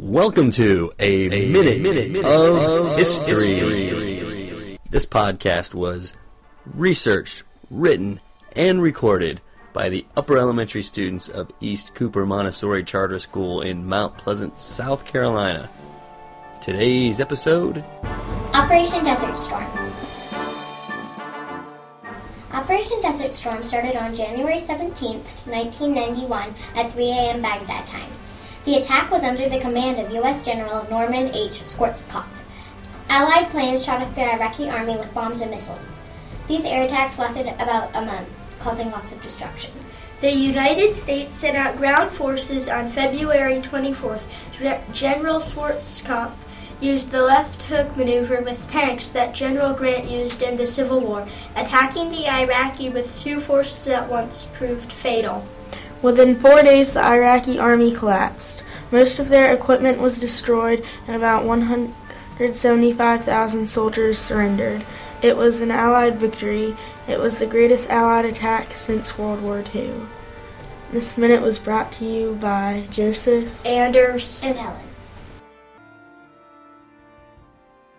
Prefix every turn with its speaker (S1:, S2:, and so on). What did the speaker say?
S1: Welcome to a, a minute, minute, of, history. history. This podcast was researched, written, and recorded by the upper elementary students of East Cooper Montessori Charter School in Mount Pleasant, South Carolina. Today's episode
S2: Operation Desert Storm. Operation Desert Storm started on January 17, 1991 at 3 a.m. Baghdad time. The attack was under the command of U.S. General Norman H. Schwarzkopf. Allied planes shot at the Iraqi army with bombs and missiles. These air attacks lasted about a month, causing lots of destruction.
S3: The United States sent out ground forces on February 24th. General Schwarzkopf used the left hook maneuver with tanks that General Grant used in the Civil War. Attacking the Iraqi with two forces at once proved fatal.
S4: Within four days, the Iraqi army collapsed. Most of their equipment was destroyed, and about 175,000 soldiers surrendered. It was an Allied victory. It was the greatest Allied attack since World War II. This minute was brought to you by Joseph,
S3: Anders,
S2: and Helen.